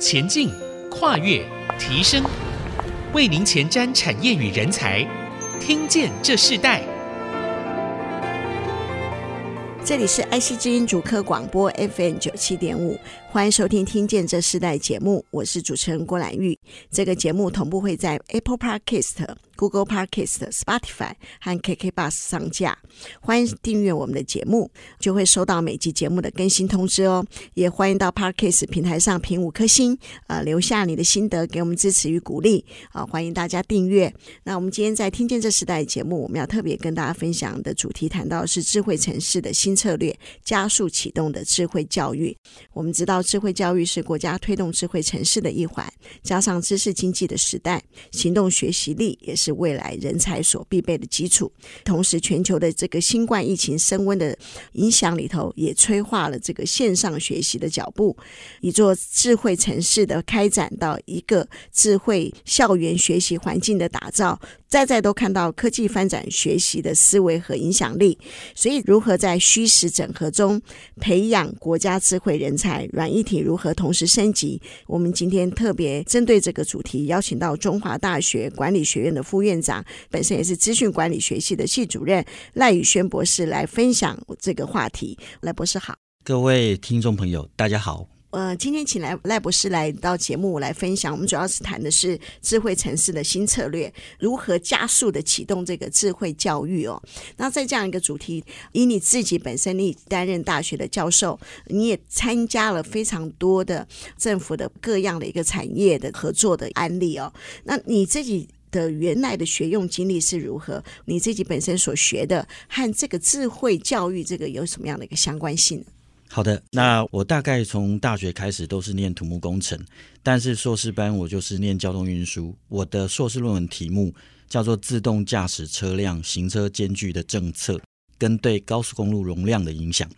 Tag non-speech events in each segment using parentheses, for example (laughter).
前进、跨越、提升，为您前瞻产业与人才。听见这世代。这里是爱惜之音主科广播 FM 九七点五，欢迎收听《听见这世代》节目，我是主持人郭兰玉。这个节目同步会在 Apple Podcast、Google Podcast、Spotify 和 KK Bus 上架。欢迎订阅我们的节目，就会收到每集节目的更新通知哦。也欢迎到 Podcast 平台上评五颗星，呃，留下你的心得，给我们支持与鼓励。啊、欢迎大家订阅。那我们今天在《听见这世代》节目，我们要特别跟大家分享的主题，谈到是智慧城市的新策略，加速启动的智慧教育。我们知道，智慧教育是国家推动智慧城市的一环，加上知识经济的时代，行动学习力也是未来人才所必备的基础。同时，全球的这个新冠疫情升温的影响里头，也催化了这个线上学习的脚步。一座智慧城市的开展到一个智慧校园学习环境的打造。再再都看到科技发展学习的思维和影响力，所以如何在虚实整合中培养国家智慧人才，软硬体如何同时升级？我们今天特别针对这个主题，邀请到中华大学管理学院的副院长，本身也是资讯管理学系的系主任赖宇轩博士来分享这个话题。赖博士好，各位听众朋友，大家好。呃，今天请来赖博士来到节目来分享，我们主要是谈的是智慧城市的新策略，如何加速的启动这个智慧教育哦。那在这样一个主题，以你自己本身，你担任大学的教授，你也参加了非常多的政府的各样的一个产业的合作的案例哦。那你自己的原来的学用经历是如何？你自己本身所学的和这个智慧教育这个有什么样的一个相关性？好的，那我大概从大学开始都是念土木工程，但是硕士班我就是念交通运输。我的硕士论文题目叫做“自动驾驶车辆行车间距的政策跟对高速公路容量的影响”。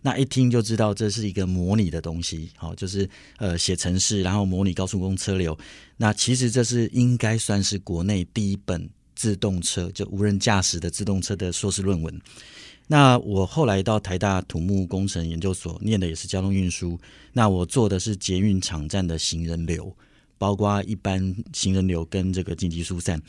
那一听就知道这是一个模拟的东西，好，就是呃写程式，然后模拟高速公路车流。那其实这是应该算是国内第一本自动车就无人驾驶的自动车的硕士论文。那我后来到台大土木工程研究所念的也是交通运输，那我做的是捷运场站的行人流，包括一般行人流跟这个紧急疏散。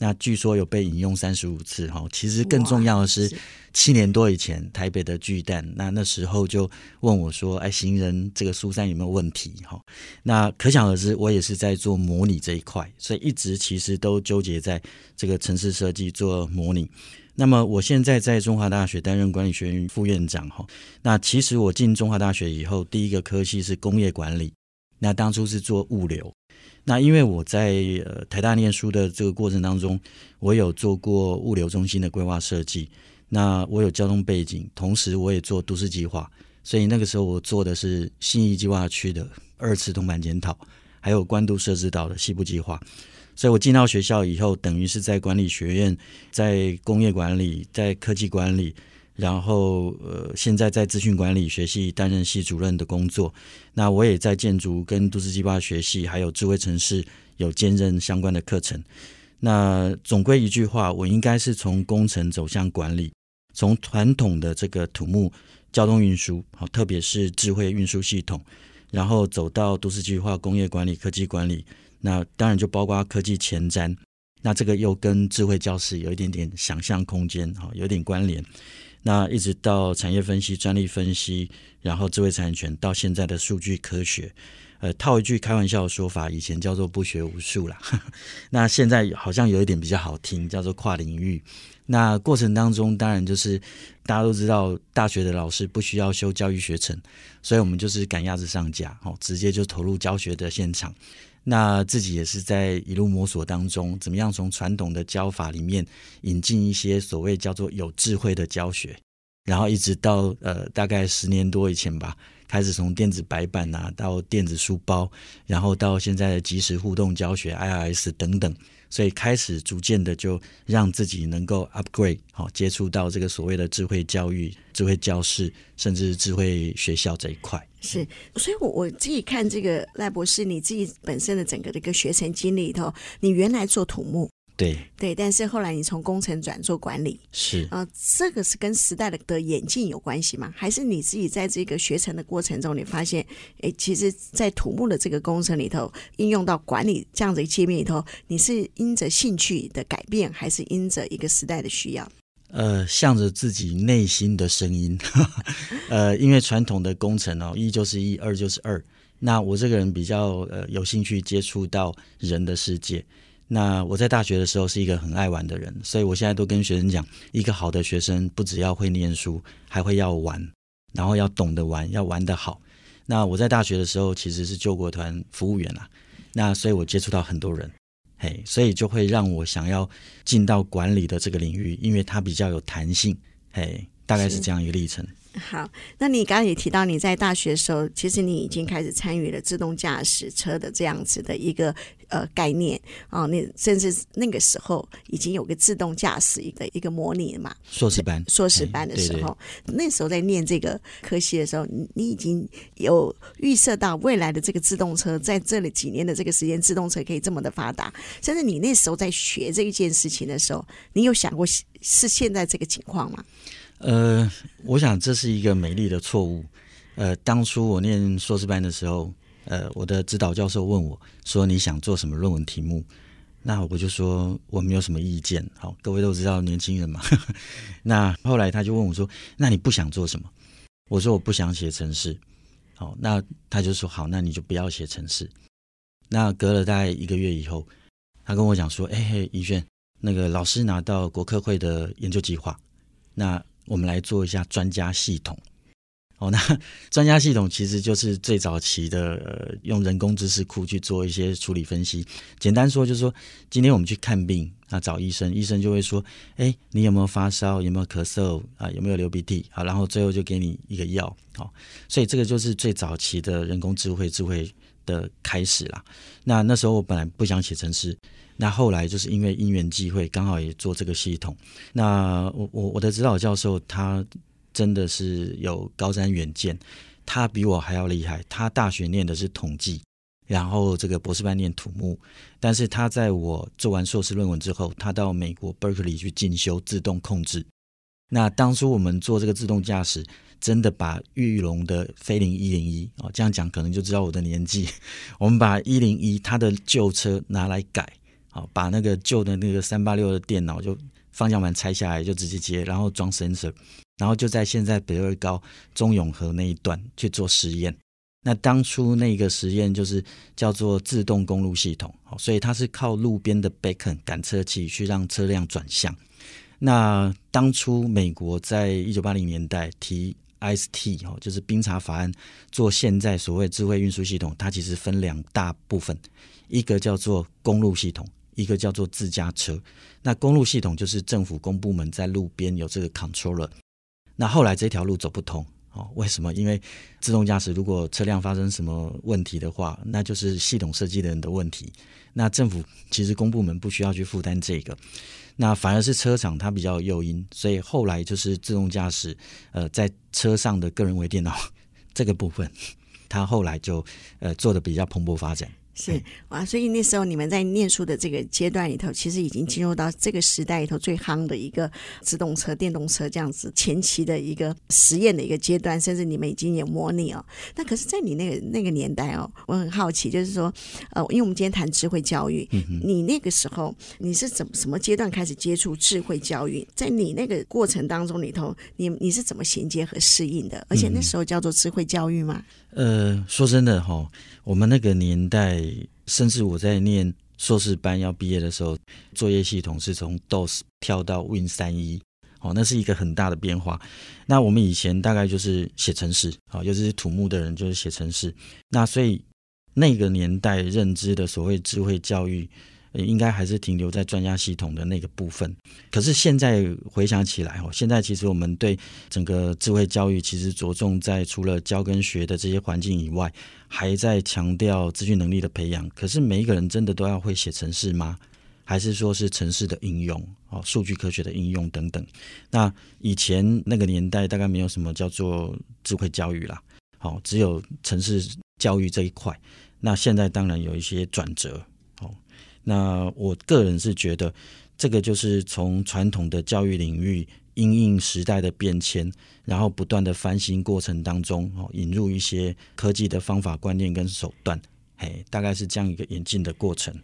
那据说有被引用三十五次哈，其实更重要的是七年多以前台北的巨蛋，那那时候就问我说：“哎，行人这个疏散有没有问题？”哈，那可想而知，我也是在做模拟这一块，所以一直其实都纠结在这个城市设计做模拟。那么我现在在中华大学担任管理学院副院长哈。那其实我进中华大学以后，第一个科系是工业管理。那当初是做物流。那因为我在呃台大念书的这个过程当中，我有做过物流中心的规划设计。那我有交通背景，同时我也做都市计划。所以那个时候我做的是信义计划区的二次通盘检讨，还有关渡设置岛的西部计划。所以我进到学校以后，等于是在管理学院，在工业管理，在科技管理，然后呃，现在在资讯管理学系担任系主任的工作。那我也在建筑跟都市计划学系，还有智慧城市有兼任相关的课程。那总归一句话，我应该是从工程走向管理，从传统的这个土木交通运输，好，特别是智慧运输系统，然后走到都市计划、工业管理、科技管理。那当然就包括科技前瞻，那这个又跟智慧教室有一点点想象空间，哈，有点关联。那一直到产业分析、专利分析，然后智慧产权，到现在的数据科学，呃，套一句开玩笑的说法，以前叫做不学无术啦。(laughs) 那现在好像有一点比较好听，叫做跨领域。那过程当中，当然就是大家都知道，大学的老师不需要修教育学程，所以我们就是赶鸭子上架，哦，直接就投入教学的现场。那自己也是在一路摸索当中，怎么样从传统的教法里面引进一些所谓叫做有智慧的教学，然后一直到呃大概十年多以前吧，开始从电子白板啊到电子书包，然后到现在的即时互动教学 IRS 等等。所以开始逐渐的就让自己能够 upgrade 好，接触到这个所谓的智慧教育、智慧教室，甚至智慧学校这一块。是，所以我我自己看这个赖博士，你自己本身的整个的一个学成经历里头，你原来做土木，对。对，但是后来你从工程转做管理，是。啊、呃，这个是跟时代的的演进有关系吗？还是你自己在这个学成的过程中，你发现，哎，其实，在土木的这个工程里头，应用到管理这样的一个界面里头，你是因着兴趣的改变，还是因着一个时代的需要？呃，向着自己内心的声音，(laughs) 呃，因为传统的工程哦，一就是一，二就是二。那我这个人比较呃有兴趣接触到人的世界。那我在大学的时候是一个很爱玩的人，所以我现在都跟学生讲，一个好的学生不只要会念书，还会要玩，然后要懂得玩，要玩得好。那我在大学的时候其实是救国团服务员啊，那所以我接触到很多人。嘿，所以就会让我想要进到管理的这个领域，因为它比较有弹性。嘿，大概是这样一个历程。好，那你刚刚也提到你在大学的时候，其实你已经开始参与了自动驾驶车的这样子的一个呃概念啊，那、哦、甚至那个时候已经有个自动驾驶一个一个模拟了嘛？硕士班，硕士班的时候，那时候在念这个科系的时候，你你已经有预设到未来的这个自动车在这里几年的这个时间，自动车可以这么的发达，甚至你那时候在学这一件事情的时候，你有想过是现在这个情况吗？呃，我想这是一个美丽的错误。呃，当初我念硕士班的时候，呃，我的指导教授问我说：“你想做什么论文题目？”那我就说我没有什么意见。好，各位都知道年轻人嘛。(laughs) 那后来他就问我说：“那你不想做什么？”我说：“我不想写程式。”好，那他就说：“好，那你就不要写程式。”那隔了大概一个月以后，他跟我讲说：“哎嘿，宜轩，那个老师拿到国科会的研究计划，那。”我们来做一下专家系统，哦，那 (laughs) 专家系统其实就是最早期的，呃，用人工知识库去做一些处理分析。简单说就是说，今天我们去看病啊，找医生，医生就会说，哎，你有没有发烧？有没有咳嗽？啊，有没有流鼻涕？好，然后最后就给你一个药。好，所以这个就是最早期的人工智慧智慧的开始啦。那那时候我本来不想写程式。那后来就是因为因缘际会，刚好也做这个系统。那我我我的指导教授他真的是有高瞻远见，他比我还要厉害。他大学念的是统计，然后这个博士班念土木。但是他在我做完硕士论文之后，他到美国 Berkeley 去进修自动控制。那当初我们做这个自动驾驶，真的把裕隆的飞凌一零一哦，这样讲可能就知道我的年纪。我们把一零一它的旧车拿来改。把那个旧的那个三八六的电脑就方向盘拆下来，就直接接，然后装 sensor，然后就在现在北二高中永和那一段去做实验。那当初那个实验就是叫做自动公路系统，好，所以它是靠路边的 beacon 感测器去让车辆转向。那当初美国在一九八零年代提 IST 哦，就是冰察法案，做现在所谓智慧运输系统，它其实分两大部分，一个叫做公路系统。一个叫做自驾车，那公路系统就是政府公部门在路边有这个 controller。那后来这条路走不通哦，为什么？因为自动驾驶如果车辆发生什么问题的话，那就是系统设计的人的问题。那政府其实公部门不需要去负担这个，那反而是车厂它比较有诱因，所以后来就是自动驾驶，呃，在车上的个人微电脑 (laughs) 这个部分，它后来就呃做的比较蓬勃发展。是哇，所以那时候你们在念书的这个阶段里头，其实已经进入到这个时代里头最夯的一个自动车、电动车这样子前期的一个实验的一个阶段，甚至你们已经有模拟哦。那可是，在你那个那个年代哦，我很好奇，就是说，呃，因为我们今天谈智慧教育，你那个时候你是怎么什么阶段开始接触智慧教育？在你那个过程当中里头，你你是怎么衔接和适应的？而且那时候叫做智慧教育吗？呃，说真的哈、哦，我们那个年代，甚至我在念硕士班要毕业的时候，作业系统是从 DOS 跳到 Win 三一，哦，那是一个很大的变化。那我们以前大概就是写程式，哦，尤其是土木的人就是写程式。那所以那个年代认知的所谓智慧教育。应该还是停留在专家系统的那个部分。可是现在回想起来哦，现在其实我们对整个智慧教育其实着重在除了教跟学的这些环境以外，还在强调资讯能力的培养。可是每一个人真的都要会写程式吗？还是说是程式的应用哦，数据科学的应用等等？那以前那个年代大概没有什么叫做智慧教育啦，好，只有程式教育这一块。那现在当然有一些转折。那我个人是觉得，这个就是从传统的教育领域因应时代的变迁，然后不断的翻新过程当中，哦，引入一些科技的方法、观念跟手段，嘿，大概是这样一个演进的过程。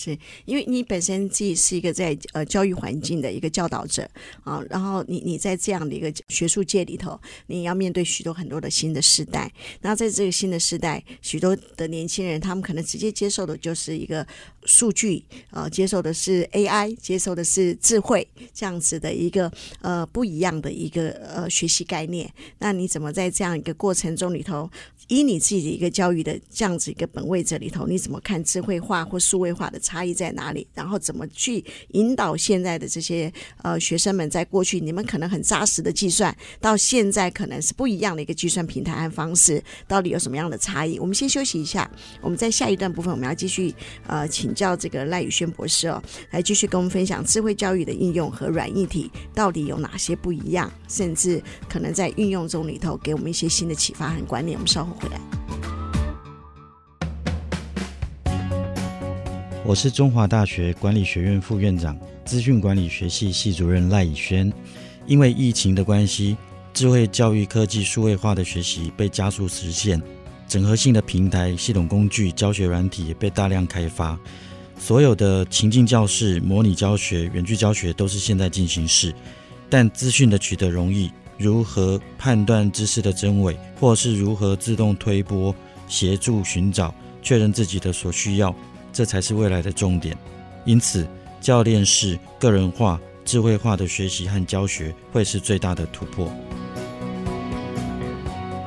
是因为你本身自己是一个在呃教育环境的一个教导者啊，然后你你在这样的一个学术界里头，你要面对许多很多的新的时代。那在这个新的时代，许多的年轻人他们可能直接接受的就是一个数据，呃，接受的是 AI，接受的是智慧这样子的一个呃不一样的一个呃学习概念。那你怎么在这样一个过程中里头，以你自己的一个教育的这样子一个本位者里头，你怎么看智慧化或数位化的差异在哪里？然后怎么去引导现在的这些呃学生们，在过去你们可能很扎实的计算，到现在可能是不一样的一个计算平台和方式，到底有什么样的差异？我们先休息一下，我们在下一段部分我们要继续呃请教这个赖宇轩博士哦，来继续跟我们分享智慧教育的应用和软硬体到底有哪些不一样，甚至可能在运用中里头给我们一些新的启发和观念。我们稍后回来。我是中华大学管理学院副院长、资讯管理学系系主任赖以轩。因为疫情的关系，智慧教育科技数位化的学习被加速实现，整合性的平台、系统工具、教学软体也被大量开发。所有的情境教室、模拟教学、远距教学都是现在进行式。但资讯的取得容易，如何判断知识的真伪，或是如何自动推播、协助寻找、确认自己的所需要？这才是未来的重点，因此教练式、个人化、智慧化的学习和教学会是最大的突破。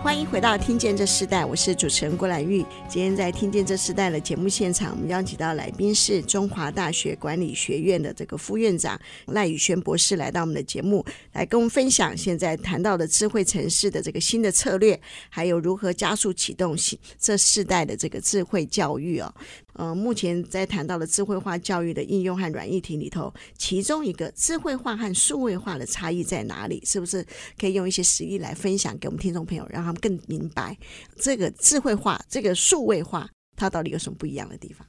欢迎回到《听见这世代》，我是主持人郭兰玉。今天在《听见这世代》的节目现场，我们邀请到来宾是中华大学管理学院的这个副院长赖宇轩博士，来到我们的节目，来跟我们分享现在谈到的智慧城市的这个新的策略，还有如何加速启动新这世代的这个智慧教育哦。呃，目前在谈到的智慧化教育的应用和软议题里头，其中一个智慧化和数位化的差异在哪里？是不是可以用一些实例来分享给我们听众朋友，让他们更明白这个智慧化、这个数位化，它到底有什么不一样的地方？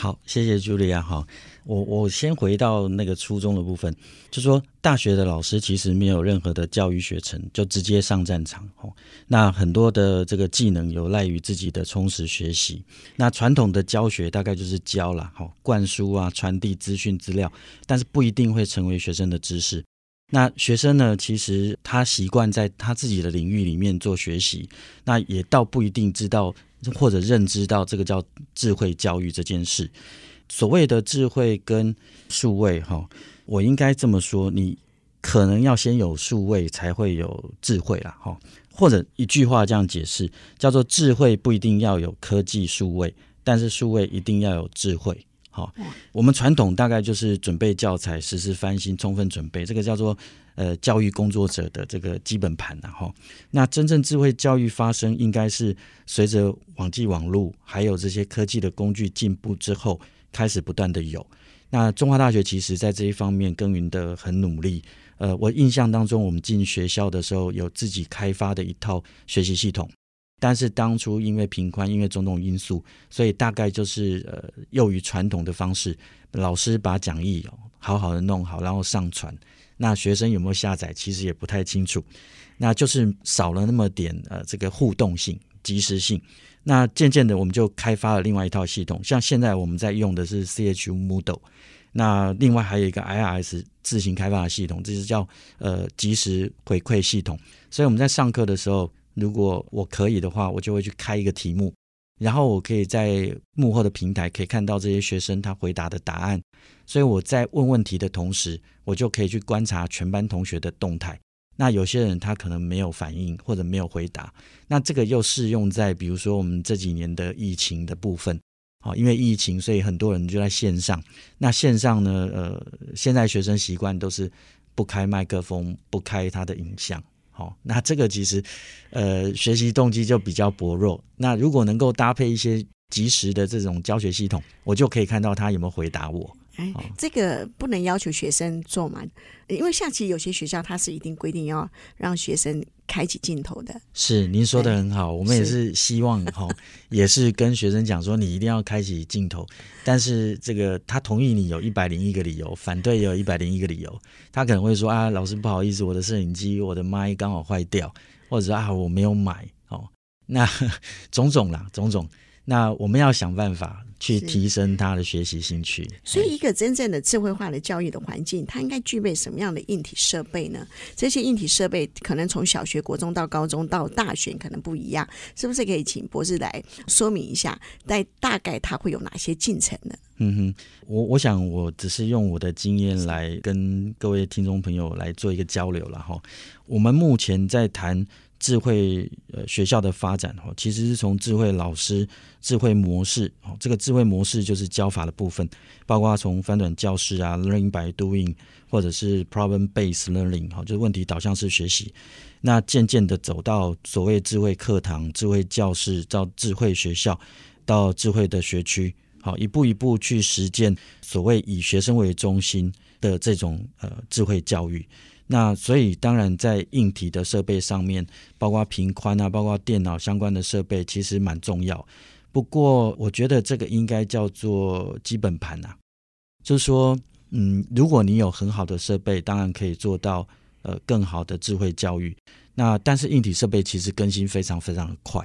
好，谢谢茱莉亚。好，我我先回到那个初中的部分，就说大学的老师其实没有任何的教育学程，就直接上战场。哦，那很多的这个技能有赖于自己的充实学习。那传统的教学大概就是教了，好，灌输啊，传递资讯资料，但是不一定会成为学生的知识。那学生呢，其实他习惯在他自己的领域里面做学习，那也倒不一定知道。或者认知到这个叫智慧教育这件事，所谓的智慧跟数位，哈，我应该这么说，你可能要先有数位，才会有智慧啦，哈。或者一句话这样解释，叫做智慧不一定要有科技数位，但是数位一定要有智慧。好，我们传统大概就是准备教材、实时翻新、充分准备，这个叫做。呃，教育工作者的这个基本盘，然后，那真正智慧教育发生，应该是随着网际网络还有这些科技的工具进步之后，开始不断的有。那中华大学其实在这一方面耕耘得很努力。呃，我印象当中，我们进学校的时候有自己开发的一套学习系统，但是当初因为频宽，因为种种因素，所以大概就是呃，用于传统的方式，老师把讲义好好的弄好，然后上传。那学生有没有下载，其实也不太清楚，那就是少了那么点呃这个互动性、及时性。那渐渐的，我们就开发了另外一套系统，像现在我们在用的是 CHU Moodle，那另外还有一个 IRS 自行开发的系统，这是叫呃及时回馈系统。所以我们在上课的时候，如果我可以的话，我就会去开一个题目。然后我可以在幕后的平台可以看到这些学生他回答的答案，所以我在问问题的同时，我就可以去观察全班同学的动态。那有些人他可能没有反应或者没有回答，那这个又适用在比如说我们这几年的疫情的部分，好，因为疫情，所以很多人就在线上。那线上呢，呃，现在学生习惯都是不开麦克风，不开他的影像。好，那这个其实，呃，学习动机就比较薄弱。那如果能够搭配一些及时的这种教学系统，我就可以看到他有没有回答我。哎，这个不能要求学生做嘛？因为下期有些学校它是一定规定要让学生开启镜头的。是，您说的很好，我们也是希望哈，(laughs) 也是跟学生讲说，你一定要开启镜头。但是这个他同意你有一百零一个理由，反对也有一百零一个理由。他可能会说啊，老师不好意思，我的摄影机我的麦刚好坏掉，或者说啊我没有买哦，那 (laughs) 种种啦，种种。那我们要想办法去提升他的学习兴趣。所以，一个真正的智慧化的教育的环境，它应该具备什么样的硬体设备呢？这些硬体设备可能从小学、国中到高中到大学可能不一样，是不是可以请博士来说明一下？在大概它会有哪些进程呢？嗯哼，我我想我只是用我的经验来跟各位听众朋友来做一个交流了哈。我们目前在谈。智慧呃学校的发展哦，其实是从智慧老师、智慧模式哦，这个智慧模式就是教法的部分，包括从翻转教室啊，learning by doing，或者是 problem based learning 哈，就是问题导向式学习。那渐渐的走到所谓智慧课堂、智慧教室，到智慧学校，到智慧的学区，好，一步一步去实践所谓以学生为中心的这种呃智慧教育。那所以当然在硬体的设备上面，包括频宽啊，包括电脑相关的设备，其实蛮重要。不过我觉得这个应该叫做基本盘啊，就是说，嗯，如果你有很好的设备，当然可以做到呃更好的智慧教育。那但是硬体设备其实更新非常非常的快，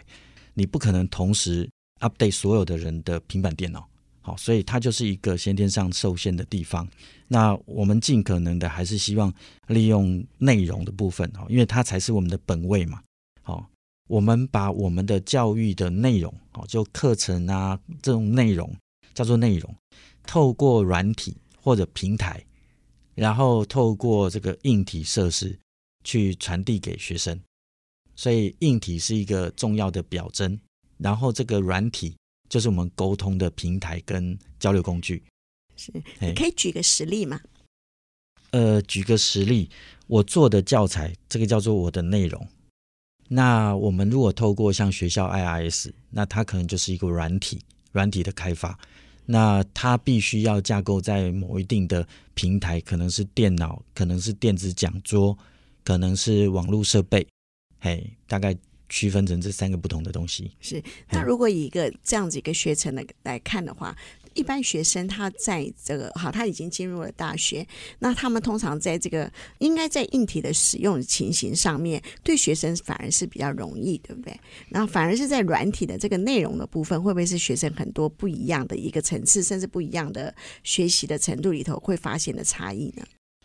你不可能同时 update 所有的人的平板电脑。好，所以它就是一个先天上受限的地方。那我们尽可能的还是希望利用内容的部分，哈，因为它才是我们的本位嘛。好，我们把我们的教育的内容，哦，就课程啊这种内容叫做内容，透过软体或者平台，然后透过这个硬体设施去传递给学生。所以硬体是一个重要的表征，然后这个软体。就是我们沟通的平台跟交流工具，是，你可以举个实例吗？呃，举个实例，我做的教材，这个叫做我的内容。那我们如果透过像学校 IRS，那它可能就是一个软体，软体的开发。那它必须要架构在某一定的平台，可能是电脑，可能是电子讲桌，可能是网络设备，嘿，大概。区分成这三个不同的东西是。那如果以一个这样子一个学程的来看的话，一般学生他在这个好，他已经进入了大学，那他们通常在这个应该在硬体的使用情形上面，对学生反而是比较容易，对不对？然后反而是在软体的这个内容的部分，会不会是学生很多不一样的一个层次，甚至不一样的学习的程度里头会发现的差异呢？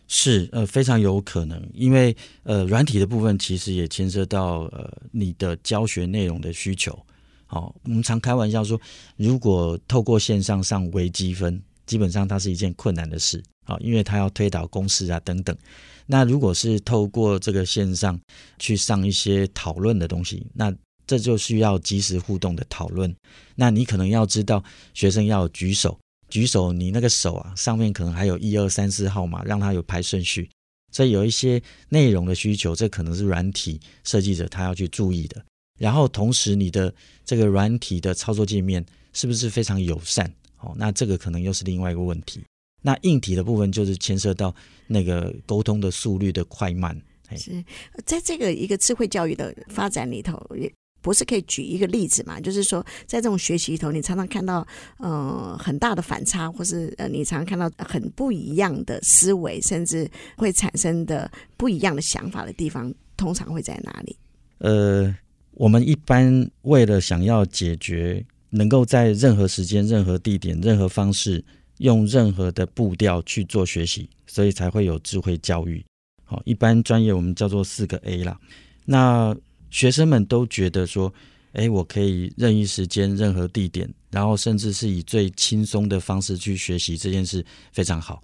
是呃，非常有可能，因为呃软体的部分其实也牵涉到呃你的教学内容的需求。好、我们常开玩笑说，如果透过线上上微积分，基本上它是一件困难的事啊、哦，因为它要推导公式啊等等。那如果是透过这个线上去上一些讨论的东西，那这就需要即时互动的讨论。那你可能要知道学生要举手。举手，你那个手啊，上面可能还有一二三四号码，让它有排顺序。所以有一些内容的需求，这可能是软体设计者他要去注意的。然后同时，你的这个软体的操作界面是不是非常友善？哦，那这个可能又是另外一个问题。那硬体的部分就是牵涉到那个沟通的速率的快慢。是在这个一个智慧教育的发展里头。博士可以举一个例子嘛？就是说，在这种学习里头，你常常看到呃很大的反差，或是呃你常常看到很不一样的思维，甚至会产生的不一样的想法的地方，通常会在哪里？呃，我们一般为了想要解决能够在任何时间、任何地点、任何方式用任何的步调去做学习，所以才会有智慧教育。好，一般专业我们叫做四个 A 啦。那学生们都觉得说：“诶，我可以任意时间、任何地点，然后甚至是以最轻松的方式去学习，这件事非常好。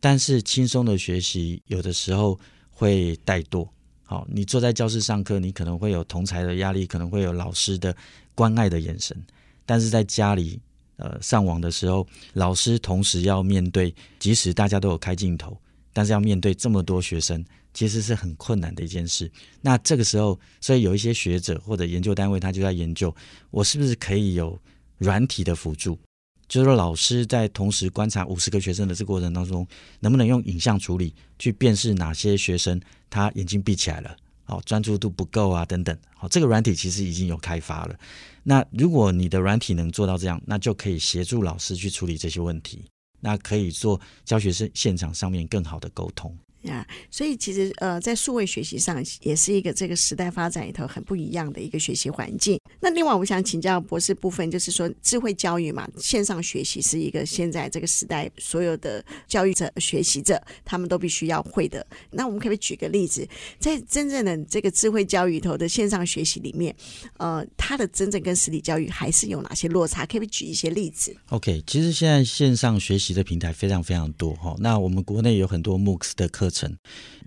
但是轻松的学习有的时候会怠惰。好，你坐在教室上课，你可能会有同才的压力，可能会有老师的关爱的眼神。但是在家里，呃，上网的时候，老师同时要面对，即使大家都有开镜头，但是要面对这么多学生。”其实是很困难的一件事。那这个时候，所以有一些学者或者研究单位，他就在研究，我是不是可以有软体的辅助，就是说老师在同时观察五十个学生的这个过程当中，能不能用影像处理去辨识哪些学生他眼睛闭起来了，好，专注度不够啊等等。好，这个软体其实已经有开发了。那如果你的软体能做到这样，那就可以协助老师去处理这些问题，那可以做教学生现场上面更好的沟通。呀，yeah, 所以其实呃，在数位学习上也是一个这个时代发展里头很不一样的一个学习环境。那另外，我想请教博士部分，就是说智慧教育嘛，线上学习是一个现在这个时代所有的教育者、学习者他们都必须要会的。那我们可不可以举个例子，在真正的这个智慧教育里头的线上学习里面，呃，它的真正跟实体教育还是有哪些落差？可不可以举一些例子？OK，其实现在线上学习的平台非常非常多哈。那我们国内有很多 MOOC 的课程。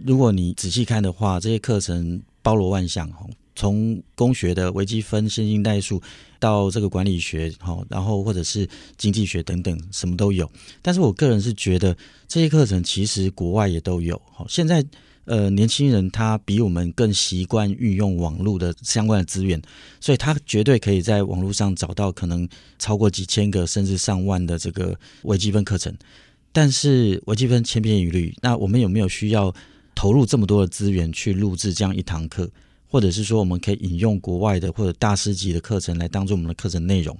如果你仔细看的话，这些课程包罗万象，从工学的微积分、线性代数到这个管理学，然后或者是经济学等等，什么都有。但是我个人是觉得这些课程其实国外也都有。现在呃，年轻人他比我们更习惯运用网络的相关的资源，所以他绝对可以在网络上找到可能超过几千个甚至上万的这个微积分课程。但是微积分千篇一律，那我们有没有需要投入这么多的资源去录制这样一堂课，或者是说我们可以引用国外的或者大师级的课程来当做我们的课程内容？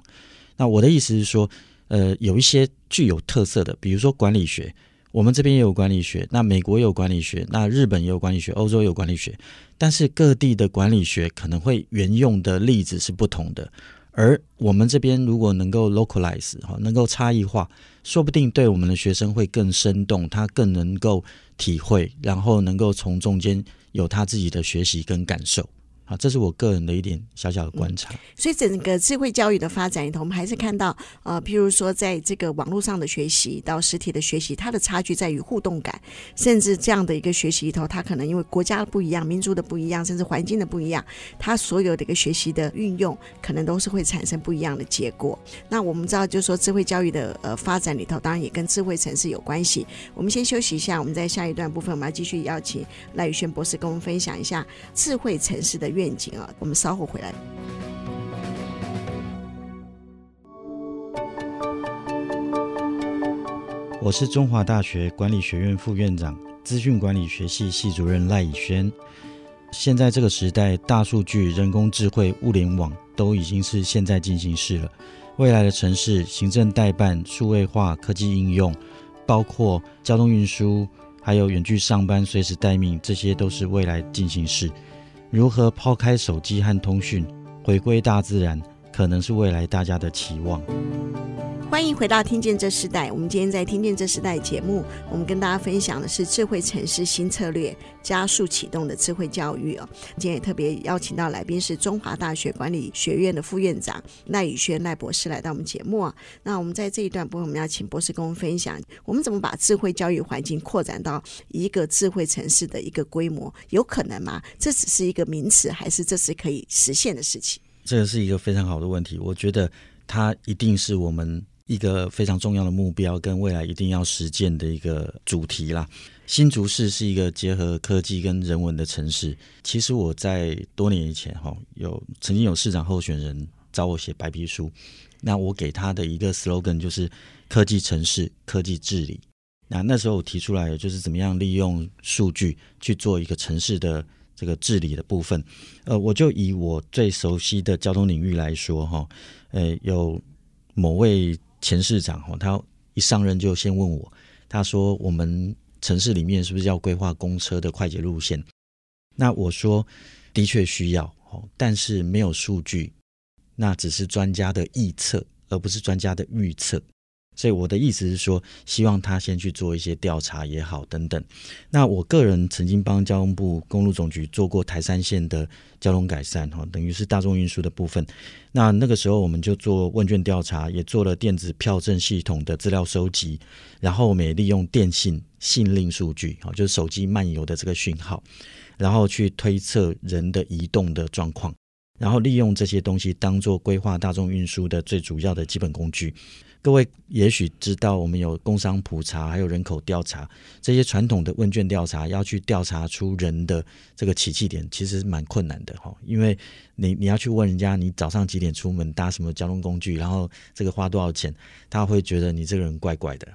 那我的意思是说，呃，有一些具有特色的，比如说管理学，我们这边也有管理学，那美国也有管理学，那日本也有管理学，欧洲也有管理学，但是各地的管理学可能会沿用的例子是不同的。而我们这边如果能够 localize 哈，能够差异化，说不定对我们的学生会更生动，他更能够体会，然后能够从中间有他自己的学习跟感受。啊，这是我个人的一点小小的观察。所以整个智慧教育的发展里头，我们还是看到，呃，譬如说，在这个网络上的学习到实体的学习，它的差距在于互动感，甚至这样的一个学习里头，它可能因为国家的不一样、民族的不一样，甚至环境的不一样，它所有的一个学习的运用，可能都是会产生不一样的结果。那我们知道，就是说智慧教育的呃发展里头，当然也跟智慧城市有关系。我们先休息一下，我们在下一段部分，我们要继续邀请赖宇轩博士跟我们分享一下智慧城市的愿景啊，我们稍后回来。我是中华大学管理学院副院长、资讯管理学系系主任赖以轩。现在这个时代，大数据、人工智慧、物联网都已经是现在进行式了。未来的城市行政代办、数位化、科技应用，包括交通运输，还有远距上班、随时待命，这些都是未来进行式。如何抛开手机和通讯，回归大自然，可能是未来大家的期望。欢迎回到《听见这时代》。我们今天在《听见这时代》节目，我们跟大家分享的是智慧城市新策略，加速启动的智慧教育哦。今天也特别邀请到来宾是中华大学管理学院的副院长赖宇轩赖博士来到我们节目啊。那我们在这一段部分，我们要请博士跟我们分享，我们怎么把智慧教育环境扩展到一个智慧城市的一个规模？有可能吗？这只是一个名词，还是这是可以实现的事情？这个是一个非常好的问题，我觉得它一定是我们。一个非常重要的目标，跟未来一定要实践的一个主题啦。新竹市是一个结合科技跟人文的城市。其实我在多年以前，哈，有曾经有市长候选人找我写白皮书，那我给他的一个 slogan 就是科技城市，科技治理。那那时候我提出来，就是怎么样利用数据去做一个城市的这个治理的部分。呃，我就以我最熟悉的交通领域来说，哈，呃，有某位。前市长哈，他一上任就先问我，他说：“我们城市里面是不是要规划公车的快捷路线？”那我说：“的确需要哦，但是没有数据，那只是专家的臆测，而不是专家的预测。”所以我的意思是说，希望他先去做一些调查也好，等等。那我个人曾经帮交通部公路总局做过台三线的交通改善，哈，等于是大众运输的部分。那那个时候我们就做问卷调查，也做了电子票证系统的资料收集，然后我们也利用电信信令数据，哈，就是手机漫游的这个讯号，然后去推测人的移动的状况。然后利用这些东西当做规划大众运输的最主要的基本工具。各位也许知道，我们有工商普查，还有人口调查，这些传统的问卷调查要去调查出人的这个起訖点，其实蛮困难的哈。因为你你要去问人家，你早上几点出门，搭什么交通工具，然后这个花多少钱，他会觉得你这个人怪怪的。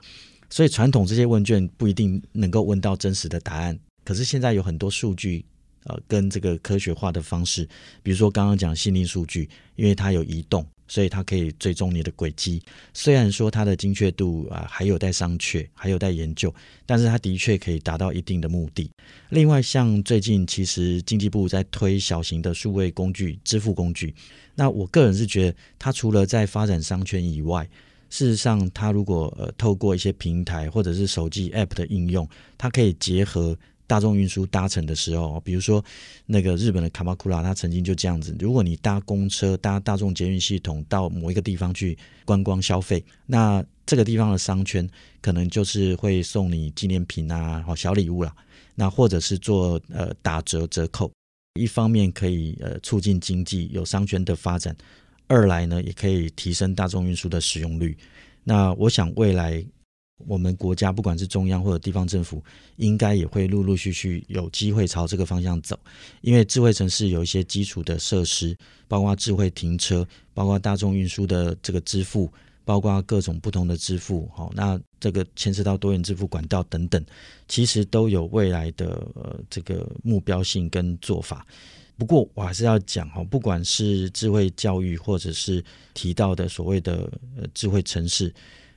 所以传统这些问卷不一定能够问到真实的答案。可是现在有很多数据，呃，跟这个科学化的方式，比如说刚刚讲心灵数据，因为它有移动。所以它可以追踪你的轨迹，虽然说它的精确度啊还有待商榷，还有待研究，但是它的确可以达到一定的目的。另外，像最近其实经济部在推小型的数位工具支付工具，那我个人是觉得它除了在发展商圈以外，事实上它如果呃透过一些平台或者是手机 App 的应用，它可以结合。大众运输搭乘的时候，比如说那个日本的卡马库拉，他曾经就这样子：如果你搭公车、搭大众捷运系统到某一个地方去观光消费，那这个地方的商圈可能就是会送你纪念品啊、好小礼物啦，那或者是做呃打折折扣，一方面可以呃促进经济有商圈的发展，二来呢也可以提升大众运输的使用率。那我想未来。我们国家不管是中央或者地方政府，应该也会陆陆续续有机会朝这个方向走，因为智慧城市有一些基础的设施，包括智慧停车，包括大众运输的这个支付，包括各种不同的支付，好，那这个牵涉到多元支付管道等等，其实都有未来的呃这个目标性跟做法。不过我还是要讲哈，不管是智慧教育，或者是提到的所谓的呃智慧城市。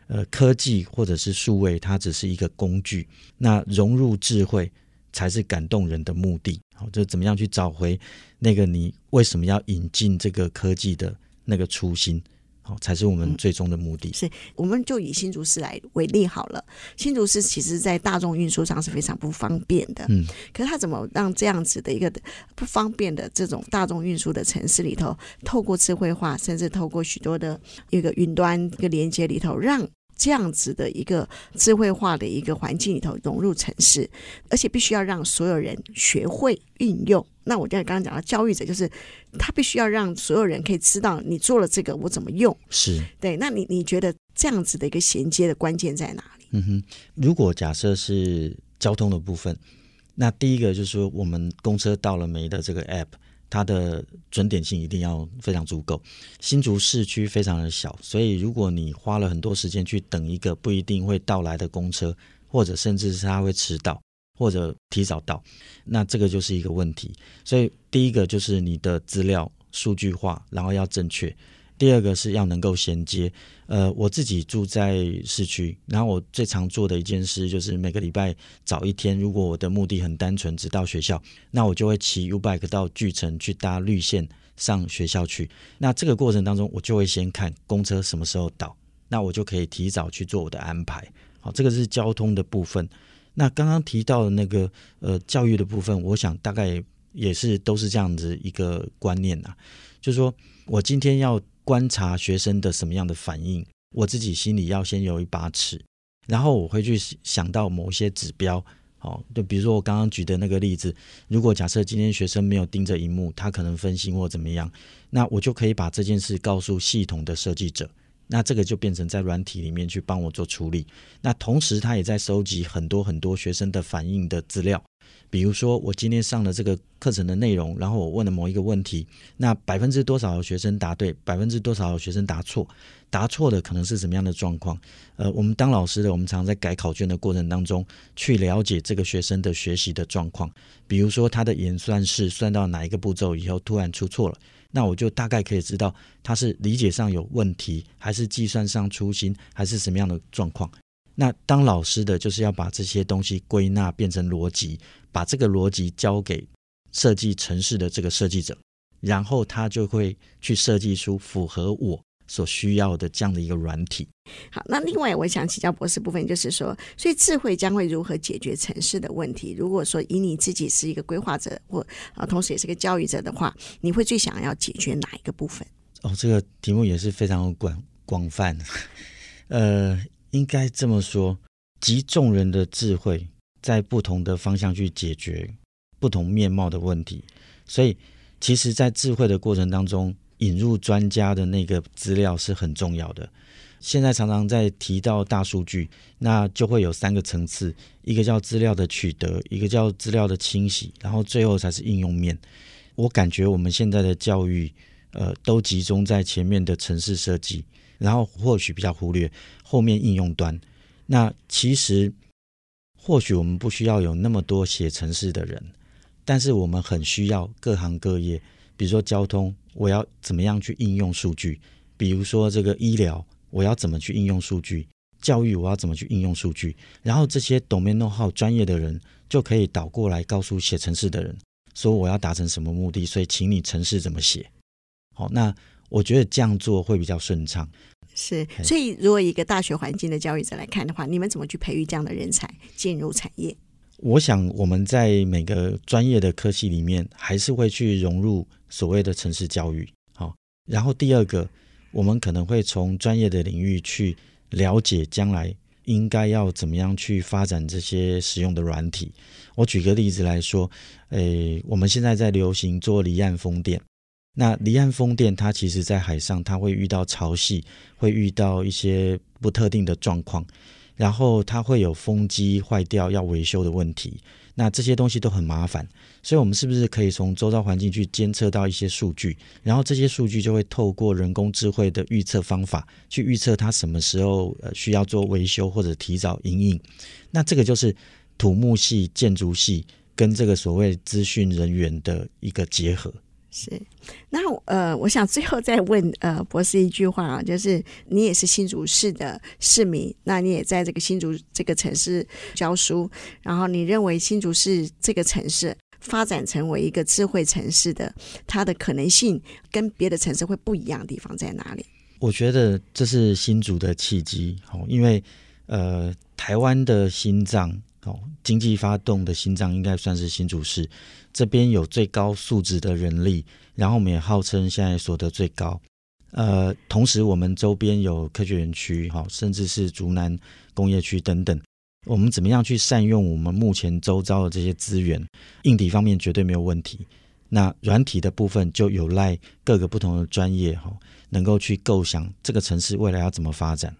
呃，科技或者是数位，它只是一个工具。那融入智慧才是感动人的目的。好，就怎么样去找回那个你为什么要引进这个科技的那个初心？好，才是我们最终的目的。嗯、是，我们就以新竹市来为例好了。新竹市其实在大众运输上是非常不方便的。嗯，可是它怎么让这样子的一个不方便的这种大众运输的城市里头，透过智慧化，甚至透过许多的一个云端一个连接里头，让这样子的一个智慧化的一个环境里头融入城市，而且必须要让所有人学会运用。那我刚才刚刚讲到教育者，就是他必须要让所有人可以知道你做了这个我怎么用。是对。那你你觉得这样子的一个衔接的关键在哪里？嗯哼，如果假设是交通的部分，那第一个就是说我们公车到了没的这个 app。它的准点性一定要非常足够。新竹市区非常的小，所以如果你花了很多时间去等一个不一定会到来的公车，或者甚至是它会迟到或者提早到，那这个就是一个问题。所以第一个就是你的资料数据化，然后要正确。第二个是要能够衔接，呃，我自己住在市区，然后我最常做的一件事就是每个礼拜早一天，如果我的目的很单纯，只到学校，那我就会骑 U-Bike 到巨城去搭绿线上学校去。那这个过程当中，我就会先看公车什么时候到，那我就可以提早去做我的安排。好，这个是交通的部分。那刚刚提到的那个呃教育的部分，我想大概也是都是这样子一个观念呐，就是说我今天要。观察学生的什么样的反应，我自己心里要先有一把尺，然后我会去想到某些指标，哦，就比如说我刚刚举的那个例子，如果假设今天学生没有盯着荧幕，他可能分心或怎么样，那我就可以把这件事告诉系统的设计者，那这个就变成在软体里面去帮我做处理，那同时他也在收集很多很多学生的反应的资料。比如说，我今天上了这个课程的内容，然后我问了某一个问题，那百分之多少的学生答对，百分之多少的学生答错，答错的可能是什么样的状况？呃，我们当老师的，我们常在改考卷的过程当中，去了解这个学生的学习的状况。比如说，他的演算式算到哪一个步骤以后突然出错了，那我就大概可以知道他是理解上有问题，还是计算上粗心，还是什么样的状况。那当老师的就是要把这些东西归纳变成逻辑，把这个逻辑交给设计城市的这个设计者，然后他就会去设计出符合我所需要的这样的一个软体。好，那另外我想请教博士部分，就是说，所以智慧将会如何解决城市的问题？如果说以你自己是一个规划者，或啊，同时也是个教育者的话，你会最想要解决哪一个部分？哦，这个题目也是非常广广泛，呃。应该这么说，集众人的智慧，在不同的方向去解决不同面貌的问题。所以，其实，在智慧的过程当中，引入专家的那个资料是很重要的。现在常常在提到大数据，那就会有三个层次：一个叫资料的取得，一个叫资料的清洗，然后最后才是应用面。我感觉我们现在的教育，呃，都集中在前面的城市设计，然后或许比较忽略后面应用端。那其实，或许我们不需要有那么多写程式的人，但是我们很需要各行各业。比如说交通，我要怎么样去应用数据？比如说这个医疗，我要怎么去应用数据？教育，我要怎么去应用数据？然后这些 domain know-how 专业的人就可以倒过来告诉写程式的人，说我要达成什么目的，所以请你程式怎么写。好，那我觉得这样做会比较顺畅。是，所以如果一个大学环境的教育者来看的话，你们怎么去培育这样的人才进入产业？我想我们在每个专业的科系里面，还是会去融入所谓的城市教育。好，然后第二个，我们可能会从专业的领域去了解将来应该要怎么样去发展这些使用的软体。我举个例子来说，诶，我们现在在流行做离岸风电。那离岸风电，它其实在海上，它会遇到潮汐，会遇到一些不特定的状况，然后它会有风机坏掉要维修的问题。那这些东西都很麻烦，所以我们是不是可以从周遭环境去监测到一些数据，然后这些数据就会透过人工智慧的预测方法，去预测它什么时候呃需要做维修或者提早营运。那这个就是土木系、建筑系跟这个所谓资讯人员的一个结合。是，那呃，我想最后再问呃博士一句话啊，就是你也是新竹市的市民，那你也在这个新竹这个城市教书，然后你认为新竹市这个城市发展成为一个智慧城市的，它的可能性跟别的城市会不一样的地方在哪里？我觉得这是新竹的契机，哦，因为呃，台湾的心脏哦，经济发动的心脏应该算是新竹市。这边有最高素质的人力，然后我们也号称现在所得最高。呃，同时我们周边有科学园区，哈，甚至是竹南工业区等等。我们怎么样去善用我们目前周遭的这些资源？硬体方面绝对没有问题。那软体的部分就有赖各个不同的专业，哈，能够去构想这个城市未来要怎么发展。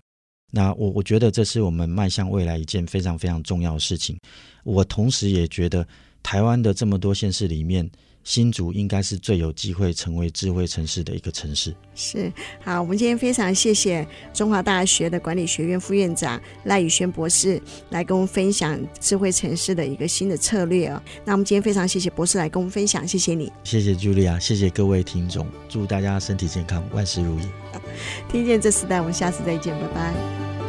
那我我觉得这是我们迈向未来一件非常非常重要的事情。我同时也觉得。台湾的这么多县市里面，新竹应该是最有机会成为智慧城市的一个城市。是，好，我们今天非常谢谢中华大学的管理学院副院长赖宇轩博士来跟我们分享智慧城市的一个新的策略哦。那我们今天非常谢谢博士来跟我们分享，谢谢你。谢谢茱莉亚，谢谢各位听众，祝大家身体健康，万事如意。听见这时代，我们下次再见，拜拜。